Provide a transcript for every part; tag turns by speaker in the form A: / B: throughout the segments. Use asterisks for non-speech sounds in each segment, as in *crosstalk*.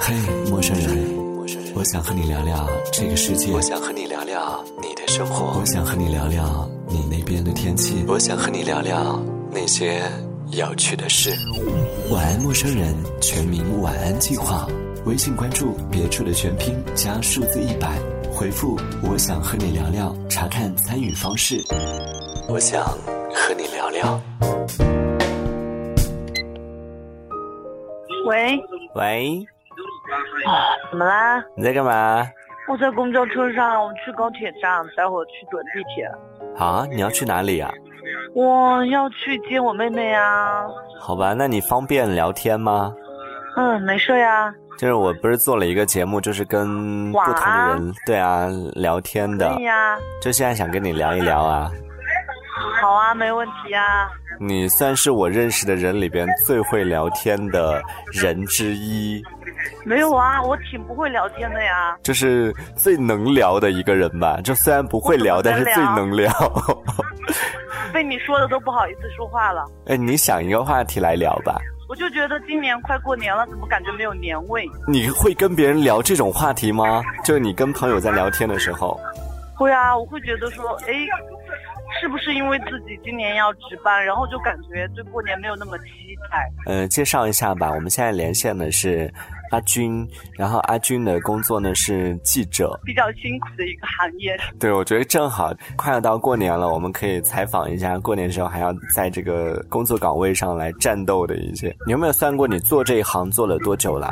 A: 嘿，陌生人，我想和你聊聊这个世界。我想和你聊聊你的生活。我想和你聊聊你那边的天气。我想和你聊聊那些有趣的事。晚安，陌生人，全民晚安计划。微信关注别处的全拼加数字一百，回复我想和你聊聊，查看参与方式。我想和你聊聊。
B: 喂
C: 喂，
B: 啊，怎么啦？
C: 你在干嘛？
B: 我在公交车上，我去高铁站，待会儿去坐地铁。
C: 啊，你要去哪里啊？
B: 我要去接我妹妹呀。
C: 好吧，那你方便聊天吗？
B: 嗯，没事呀。
C: 就是我不是做了一个节目，就是跟不同的人，对啊，聊天的。
B: 对呀。
C: 就现在想跟你聊一聊啊。
B: 好啊，没问题啊。
C: 你算是我认识的人里边最会聊天的人之一。*laughs*
B: 没有啊，我挺不会聊天的呀。
C: 就是最能聊的一个人吧，就虽然不会聊，但是最能聊。*laughs*
B: 被你说的都不好意思说话了。
C: 哎，你想一个话题来聊吧。
B: 我就觉得今年快过年了，怎么感觉没有年味？
C: 你会跟别人聊这种话题吗？就是你跟朋友在聊天的时候。
B: 会啊，我会觉得说，哎。是不是因为自己今年要值班，然后就感觉对过年没有那么期待？
C: 呃，介绍一下吧，我们现在连线的是阿军，然后阿军的工作呢是记者，
B: 比较辛苦的一个行业。
C: 对，我觉得正好快要到过年了，我们可以采访一下过年时候还要在这个工作岗位上来战斗的一些。你有没有算过你做这一行做了多久了？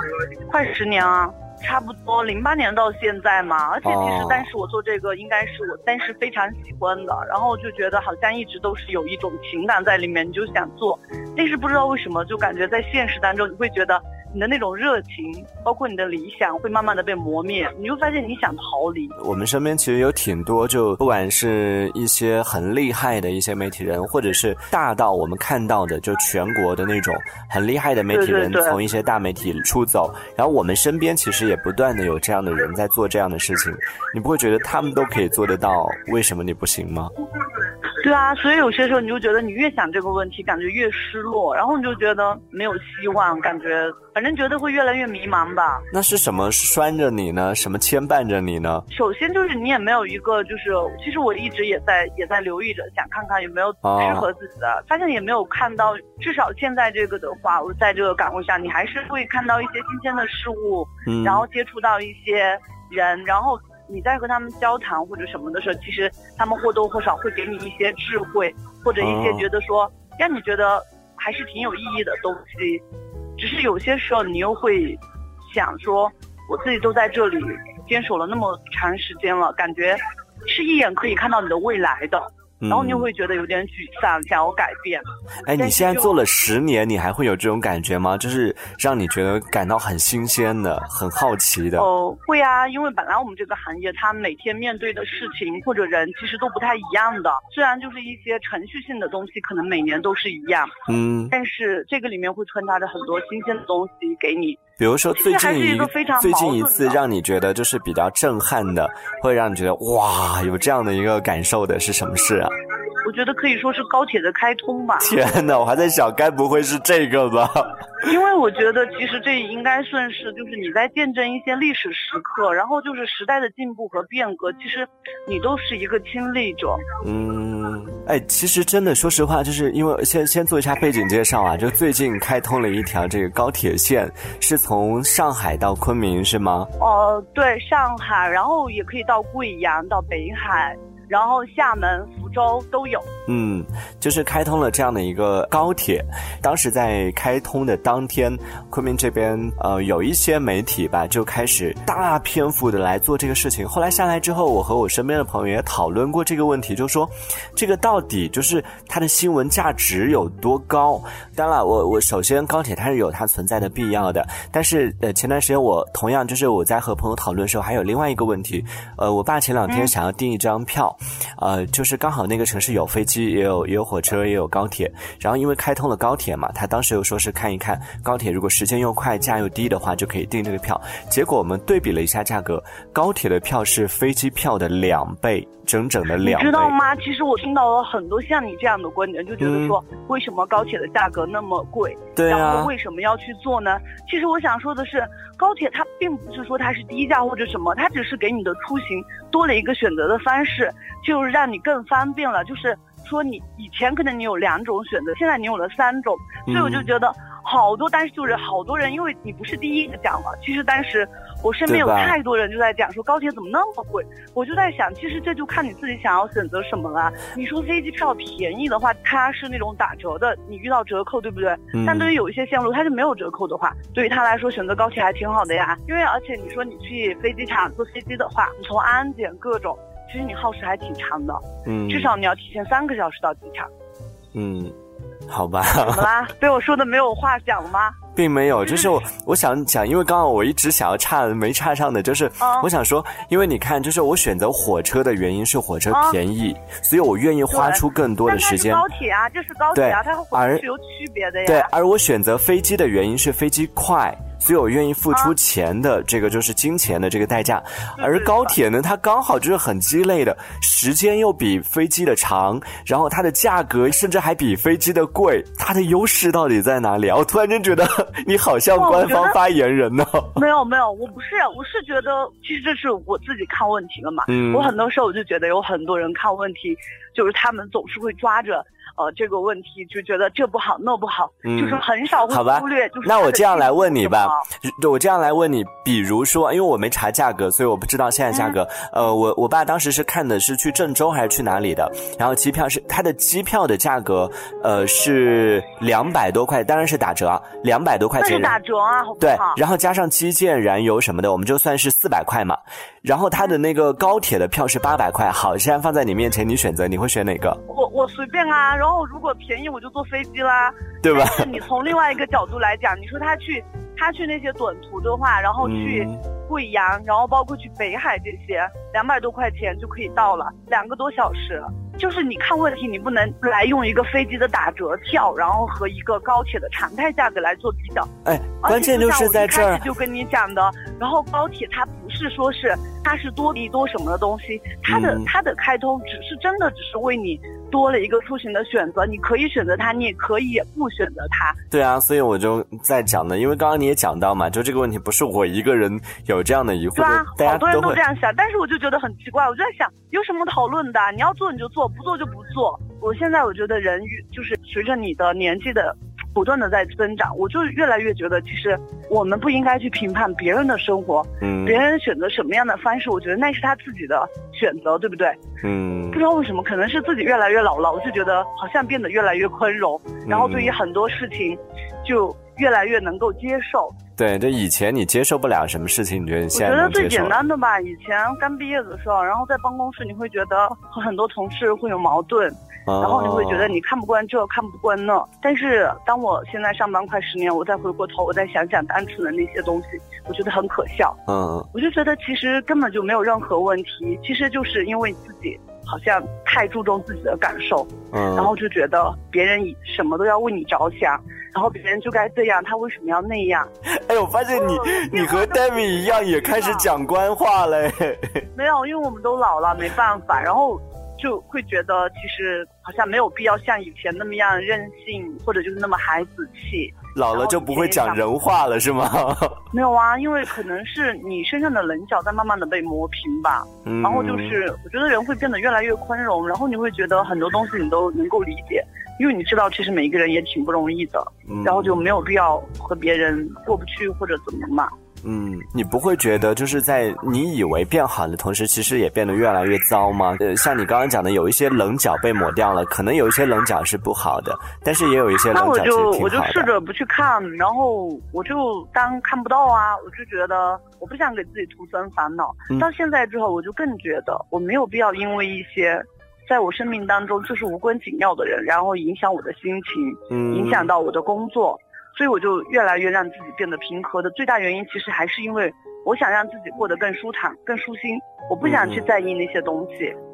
B: 快十年啊。差不多零八年到现在嘛，而且其实，当时我做这个应该是我，但是非常喜欢的，然后就觉得好像一直都是有一种情感在里面，你就想做，但是不知道为什么，就感觉在现实当中，你会觉得。你的那种热情，包括你的理想，会慢慢的被磨灭。你就发现你想逃离。
C: 我们身边其实有挺多，就不管是一些很厉害的一些媒体人，或者是大到我们看到的，就全国的那种很厉害的媒体人，从一些大媒体出走。然后我们身边其实也不断的有这样的人在做这样的事情。你不会觉得他们都可以做得到，为什么你不行吗？
B: 对啊，所以有些时候你就觉得你越想这个问题，感觉越失落，然后你就觉得没有希望，感觉反正觉得会越来越迷茫吧。
C: 那是什么拴着你呢？什么牵绊着你呢？
B: 首先就是你也没有一个，就是其实我一直也在也在留意着，想看看有没有适合自己的，发现也没有看到。至少现在这个的话，我在这个岗位上，你还是会看到一些新鲜的事物，然后接触到一些人，然后。你在和他们交谈或者什么的时候，其实他们或多或少会给你一些智慧，或者一些觉得说让你觉得还是挺有意义的东西。只是有些时候你又会想说，我自己都在这里坚守了那么长时间了，感觉是一眼可以看到你的未来的。然后你就会觉得有点沮丧，想要改变。
C: 哎，你现在做了十年，你还会有这种感觉吗？就是让你觉得感到很新鲜的、很好奇的。
B: 哦，会啊，因为本来我们这个行业，它每天面对的事情或者人，其实都不太一样的。虽然就是一些程序性的东西，可能每年都是一样，嗯，但是这个里面会穿插着很多新鲜的东西给你。
C: 比如说最近一最近一次让你觉得就是比较震撼的，会让你觉得哇，有这样的一个感受的是什么事啊？
B: 我觉得可以说是高铁的开通吧。
C: 天哪，我还在想，该不会是这个吧？*laughs*
B: 因为我觉得，其实这应该算是，就是你在见证一些历史时刻，然后就是时代的进步和变革，其实你都是一个亲历者。
C: 嗯，哎，其实真的，说实话，就是因为先先做一下背景介绍啊，就最近开通了一条这个高铁线，是从上海到昆明，是吗？
B: 哦，对，上海，然后也可以到贵阳，到北海。然后厦门、福州都有。
C: 嗯，就是开通了这样的一个高铁。当时在开通的当天，昆明这边呃有一些媒体吧就开始大篇幅的来做这个事情。后来下来之后，我和我身边的朋友也讨论过这个问题，就说这个到底就是它的新闻价值有多高？当然，我我首先高铁它是有它存在的必要的，但是呃前段时间我同样就是我在和朋友讨论的时候，还有另外一个问题，呃我爸前两天想要订一张票。呃，就是刚好那个城市有飞机，也有也有火车，也有高铁。然后因为开通了高铁嘛，他当时又说是看一看高铁，如果时间又快，价又低的话，就可以订这个票。结果我们对比了一下价格，高铁的票是飞机票的两倍，整整的两。
B: 你知道吗？其实我听到了很多像你这样的观点，就觉得说，为什么高铁的价格那么贵？
C: 对
B: 啊。然后为什么要去做呢？其实我想说的是，高铁它并不是说它是低价或者什么，它只是给你的出行多了一个选择的方式，就是让你更方便了。就是说，你以前可能你有两种选择，现在你有了三种，所以我就觉得。好多，但是就是好多人，因为你不是第一个讲嘛。其实当时我身边有太多人就在讲说高铁怎么那么贵，我就在想，其实这就看你自己想要选择什么了。你说飞机票便宜的话，它是那种打折的，你遇到折扣，对不对？但对于有一些线路它是没有折扣的话，对于他来说选择高铁还挺好的呀。因为而且你说你去飞机场坐飞机的话，你从安检各种，其实你耗时还挺长的。嗯，至少你要提前三个小时到机场。
C: 嗯。好吧，
B: 怎么啦？被我说的没有话讲了吗？
C: 并没有，就是我我想讲，因为刚刚我一直想要插没插上的，就是我想说，因为你看，就是我选择火车的原因是火车便宜，所以我愿意花出更多的时间。
B: 高铁啊，这是高铁啊，它和火车是有区别的呀。
C: 对，而我选择飞机的原因是飞机快。所以我愿意付出钱的这个就是金钱的这个代价，而高铁呢，它刚好就是很鸡肋的，时间又比飞机的长，然后它的价格甚至还比飞机的贵，它的优势到底在哪里啊？*laughs* 我突然间觉得你好像官方发言人呢。*laughs*
B: 没有没有，我不是，我是觉得其实这是我自己看问题了嘛。嗯。我很多时候我就觉得有很多人看问题，就是他们总是会抓着。呃，这个问题就觉得这不好那不好，就是很少会忽略。就是
C: 那我这样来问你吧，我这样来问你，比如说，因为我没查价格，所以我不知道现在价格。呃，我我爸当时是看的是去郑州还是去哪里的，然后机票是他的机票的价格，呃，是两百多块，当然是打折，两百多块钱。
B: 那是打折啊，
C: 对，然后加上基建、燃油什么的，我们就算是四百块嘛。然后他的那个高铁的票是八百块，好，现在放在你面前，你选择，你会选哪个？
B: 我我随便啊，然后如果便宜我就坐飞机啦，
C: 对吧？
B: 你从另外一个角度来讲，你说他去他去那些短途的话，然后去贵阳，然后包括去北海这些，两百多块钱就可以到了，两个多小时。就是你看问题，你不能来用一个飞机的打折票，然后和一个高铁的常态价格来做比较。
C: 哎，关键就是在这儿。
B: 就跟你讲的，然后高铁它不是说是它是多离多什么的东西，它的它的开通只是真的只是为你多了一个出行的选择，你可以选择它，你也可以不选择它。
C: 对啊，所以我就在讲呢，因为刚刚你也讲到嘛，就这个问题不是我一个人有这样的疑惑，
B: 对啊，好多人都这样想，但是我就觉得很奇怪，我就在想有什么讨论的？你要做你就做。不做就不做。我现在我觉得人越就是随着你的年纪的不断的在增长，我就越来越觉得，其实我们不应该去评判别人的生活，嗯，别人选择什么样的方式，我觉得那是他自己的选择，对不对？嗯，不知道为什么，可能是自己越来越老了，我就觉得好像变得越来越宽容，然后对于很多事情就越来越能够接受。
C: 对，这以前你接受不了什么事情，你觉得现
B: 在我觉得最简单的吧，以前刚毕业的时候，然后在办公室，你会觉得和很多同事会有矛盾，然后你会觉得你看不惯这，看不惯那。但是当我现在上班快十年，我再回过头，我再想想单纯的那些东西，我觉得很可笑。嗯，我就觉得其实根本就没有任何问题，其实就是因为自己。好像太注重自己的感受，嗯，然后就觉得别人什么都要为你着想，然后别人就该这样，他为什么要那样？*laughs*
C: 哎，我发现你你和 David 一样，也开始讲官话嘞。*laughs*
B: 没有，因为我们都老了，没办法，然后就会觉得其实好像没有必要像以前那么样任性，或者就是那么孩子气。
C: 老了就不会讲人话了，是吗？*laughs*
B: 没有啊，因为可能是你身上的棱角在慢慢的被磨平吧。嗯。然后就是，我觉得人会变得越来越宽容，然后你会觉得很多东西你都能够理解，因为你知道其实每一个人也挺不容易的，然后就没有必要和别人过不去或者怎么嘛。
C: 嗯，你不会觉得就是在你以为变好的同时，其实也变得越来越糟吗？呃，像你刚刚讲的，有一些棱角被抹掉了，可能有一些棱角是不好的，但是也有一些棱角是挺好的。那我
B: 就我就试着不去看，然后我就当看不到啊，我就觉得我不想给自己徒增烦恼。到现在之后，我就更觉得我没有必要因为一些在我生命当中就是无关紧要的人，然后影响我的心情，影响到我的工作。所以我就越来越让自己变得平和的最大原因，其实还是因为我想让自己过得更舒坦、更舒心。我不想去在意那些东西。
C: 嗯，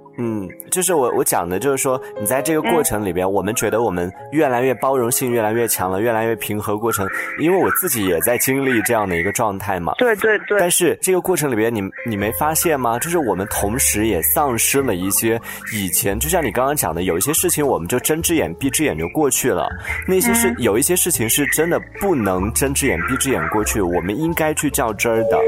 C: 就是我我讲的，就是说你在这个过程里边，我们觉得我们越来越包容性越来越强了，越来越平和。过程，因为我自己也在经历这样的一个状态嘛。
B: 对对对。
C: 但是这个过程里边，你你没发现吗？就是我们同时也丧失了一些以前，就像你刚刚讲的，有一些事情我们就睁只眼闭只眼就过去了。那些是有一些事情是真的不能睁只眼闭只眼过去，我们应该去较真儿的。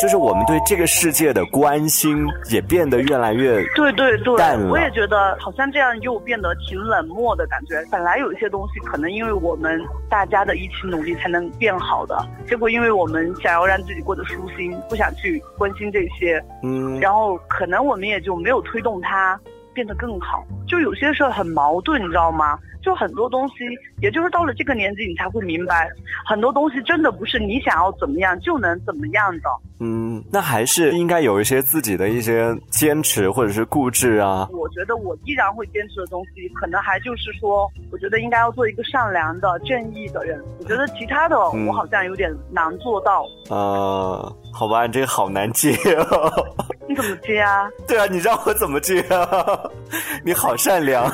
C: 就是我们对这个世界的关心也变得越来越
B: 对对对
C: 淡了。
B: 我也觉得好像这样又变得挺冷漠的感觉。本来有一些东西可能因为我们大家的一起努力才能变好的，结果因为我们想要让自己过得舒心，不想去关心这些，嗯，然后可能我们也就没有推动它变得更好。就有些事儿很矛盾，你知道吗？就很多东西，也就是到了这个年纪，你才会明白，很多东西真的不是你想要怎么样就能怎么样的。
C: 嗯，那还是应该有一些自己的一些坚持或者是固执啊。
B: 我觉得我依然会坚持的东西，可能还就是说，我觉得应该要做一个善良的、正义的人。我觉得其他的，我好像有点难做到。
C: 呃，好吧，你这个好难接。
B: 你怎么接啊？*laughs*
C: 对啊，你让我怎么接啊？*laughs* 你好善良。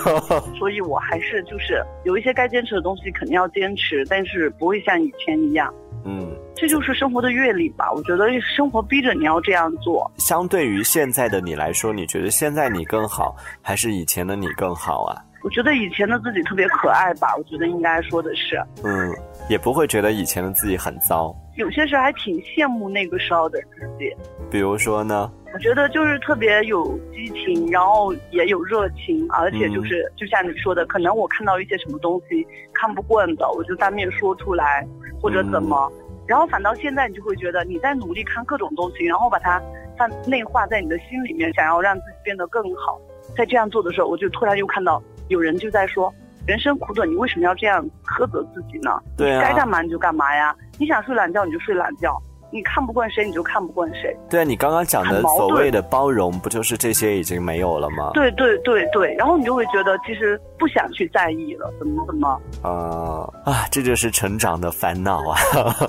B: 所以我还是就。是有一些该坚持的东西肯定要坚持，但是不会像以前一样。嗯，这就是生活的阅历吧。我觉得生活逼着你要这样做。
C: 相对于现在的你来说，你觉得现在你更好，还是以前的你更好啊？
B: 我觉得以前的自己特别可爱吧。我觉得应该说的是，
C: 嗯，也不会觉得以前的自己很糟。
B: 有些时候还挺羡慕那个时候的自己。
C: 比如说呢？
B: 我觉得就是特别有激情，然后也有热情，而且就是就像你说的，可能我看到一些什么东西看不惯的，我就当面说出来，或者怎么，然后反倒现在你就会觉得你在努力看各种东西，然后把它放内化在你的心里面，想要让自己变得更好。在这样做的时候，我就突然又看到有人就在说，人生苦短，你为什么要这样苛责自己呢？
C: 对啊，
B: 该干嘛你就干嘛呀，你想睡懒觉你就睡懒觉。你看不惯谁，你就看不惯谁。
C: 对啊，你刚刚讲的所谓的包容，不就是这些已经没有了吗？
B: 对对对对，然后你就会觉得其实不想去在意了，怎么怎么？
C: 啊啊，这就是成长的烦恼啊！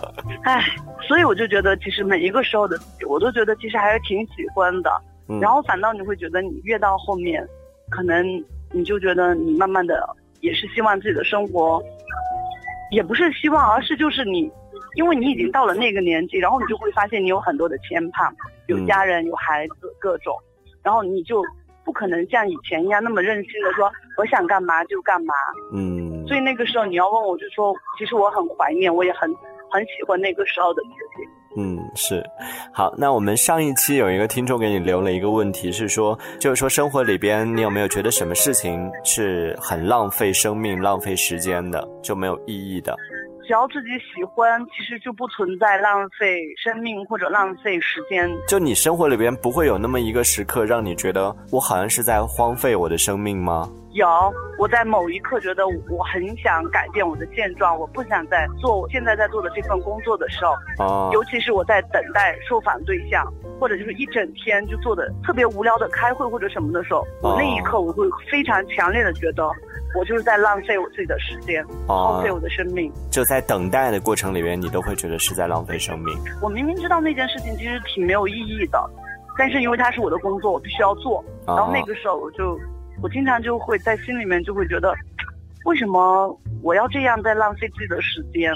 C: *laughs*
B: 唉，所以我就觉得，其实每一个时候的自己，我都觉得其实还是挺喜欢的。然后反倒你会觉得，你越到后面，可能你就觉得你慢慢的也是希望自己的生活，也不是希望，而是就是你。因为你已经到了那个年纪，然后你就会发现你有很多的牵绊，有家人，有孩子，各种，然后你就不可能像以前一样那么任性的说我想干嘛就干嘛。嗯。所以那个时候你要问我，就说其实我很怀念，我也很很喜欢那个时候的自己。
C: 嗯，是。好，那我们上一期有一个听众给你留了一个问题，是说，就是说生活里边你有没有觉得什么事情是很浪费生命、浪费时间的，就没有意义的？
B: 只要自己喜欢，其实就不存在浪费生命或者浪费时间。
C: 就你生活里边不会有那么一个时刻，让你觉得我好像是在荒废我的生命吗？
B: 有，我在某一刻觉得我很想改变我的现状，我不想再做我现在在做的这份工作的时候，哦，尤其是我在等待受访对象，或者就是一整天就做的特别无聊的开会或者什么的时候，我那一刻我会非常强烈的觉得。我就是在浪费我自己的时间，耗费我的生命。
C: 就在等待的过程里面，你都会觉得是在浪费生命。
B: 我明明知道那件事情其实挺没有意义的，但是因为它是我的工作，我必须要做。然后那个时候，我就我经常就会在心里面就会觉得，为什么我要这样在浪费自己的时间？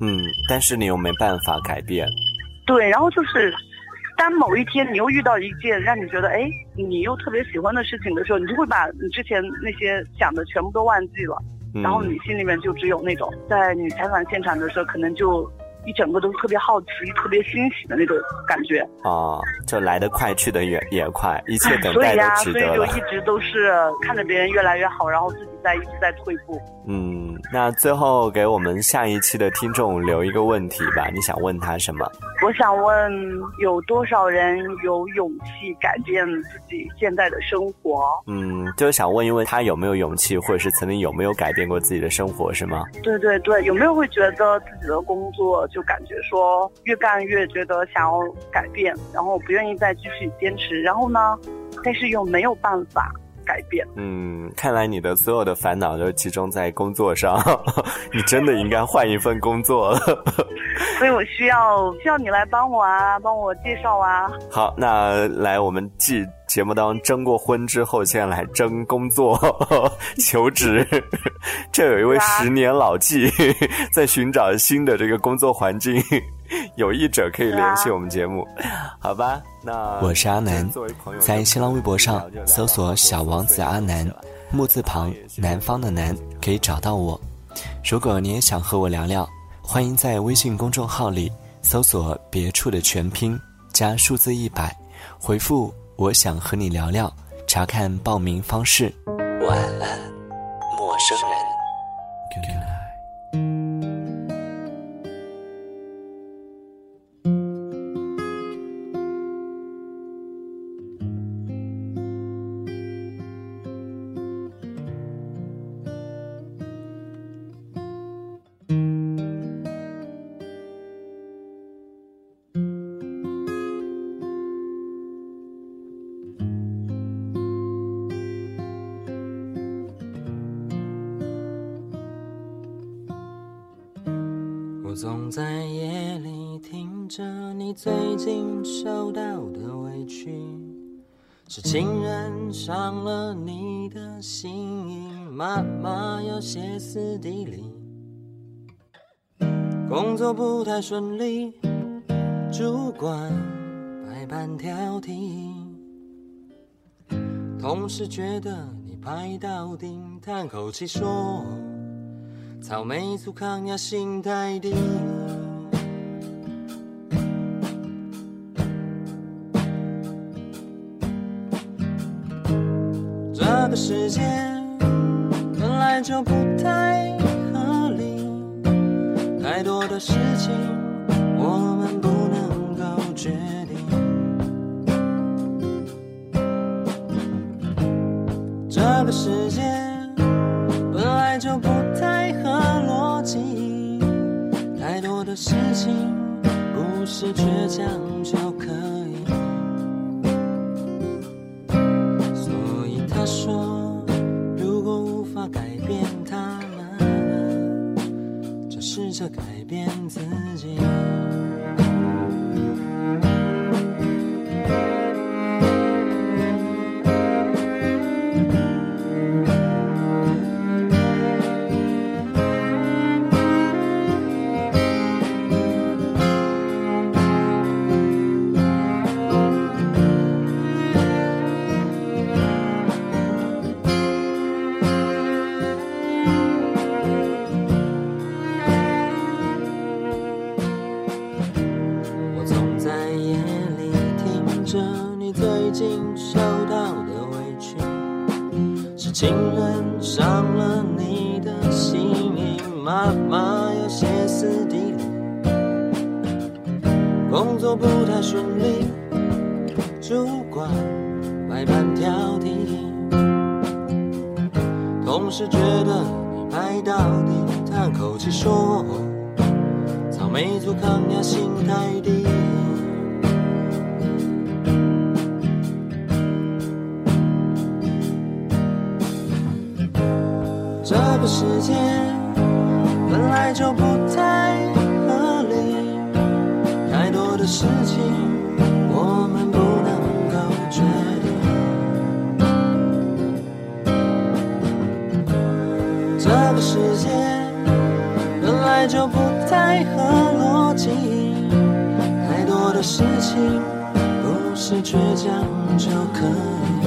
C: 嗯，但是你又没办法改变。
B: 对，然后就是。当某一天你又遇到一件让你觉得哎，你又特别喜欢的事情的时候，你就会把你之前那些想的全部都忘记了，然后你心里面就只有那种，在你采访现场的时候，可能就。一整个都特别好奇、特别欣喜的那种感觉
C: 啊，就来得快，去得也也快，一切等待都值得
B: 了。*laughs* 所以呀，所以就一直都是看着别人越来越好，然后自己在一直在退步。
C: 嗯，那最后给我们下一期的听众留一个问题吧，你想问他什么？
B: 我想问，有多少人有勇气改变自己现在的生活？
C: 嗯，就是想问一问他有没有勇气，或者是曾经有没有改变过自己的生活，是吗？
B: 对对对，有没有会觉得自己的工作？就感觉说越干越觉得想要改变，然后不愿意再继续坚持，然后呢，但是又没有办法改变。
C: 嗯，看来你的所有的烦恼都集中在工作上，*laughs* 你真的应该换一份工作了。*laughs*
B: 所以我需要需要你来帮我啊，帮我介绍啊。
C: 好，那来我们继节目当中征过婚之后，现在来征工作 *laughs* 求职。这有一位十年老纪在寻找新的这个工作环境，*laughs* 有意者可以联系我们节目，好吧？那
A: 我是阿南，在新浪微博上搜索“小王子阿南”，木字旁南方的南，可以找到我。如果你也想和我聊聊，欢迎在微信公众号里搜索“别处”的全拼加数字一百，回复“我想和你聊聊”，查看报名方式。晚安，陌生人。
D: 总在夜里听着你最近受到的委屈，是情人伤了你的心，妈妈要歇斯底里，工作不太顺利，主管百般挑剔，同事觉得你拍到顶，叹口气说。草莓族抗压心太低，这个世界本来就不太不是倔强就可草莓族抗压心太低。时间本来就不太合理，太多的事情倔强就可以。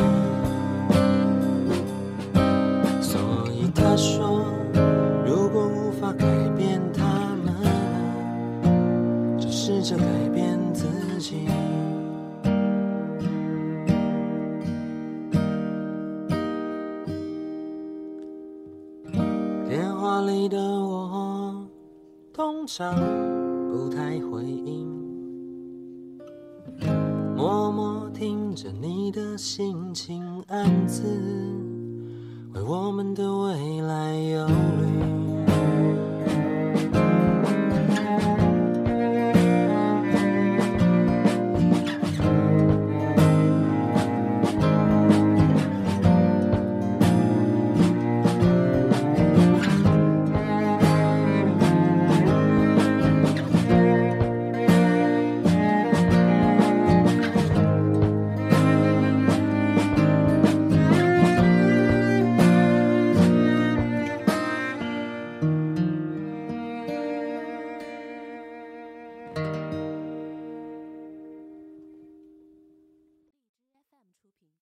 D: 所以他说如果无法改变他们就试着改变自己。电话里的我通常案子，为我们的未来。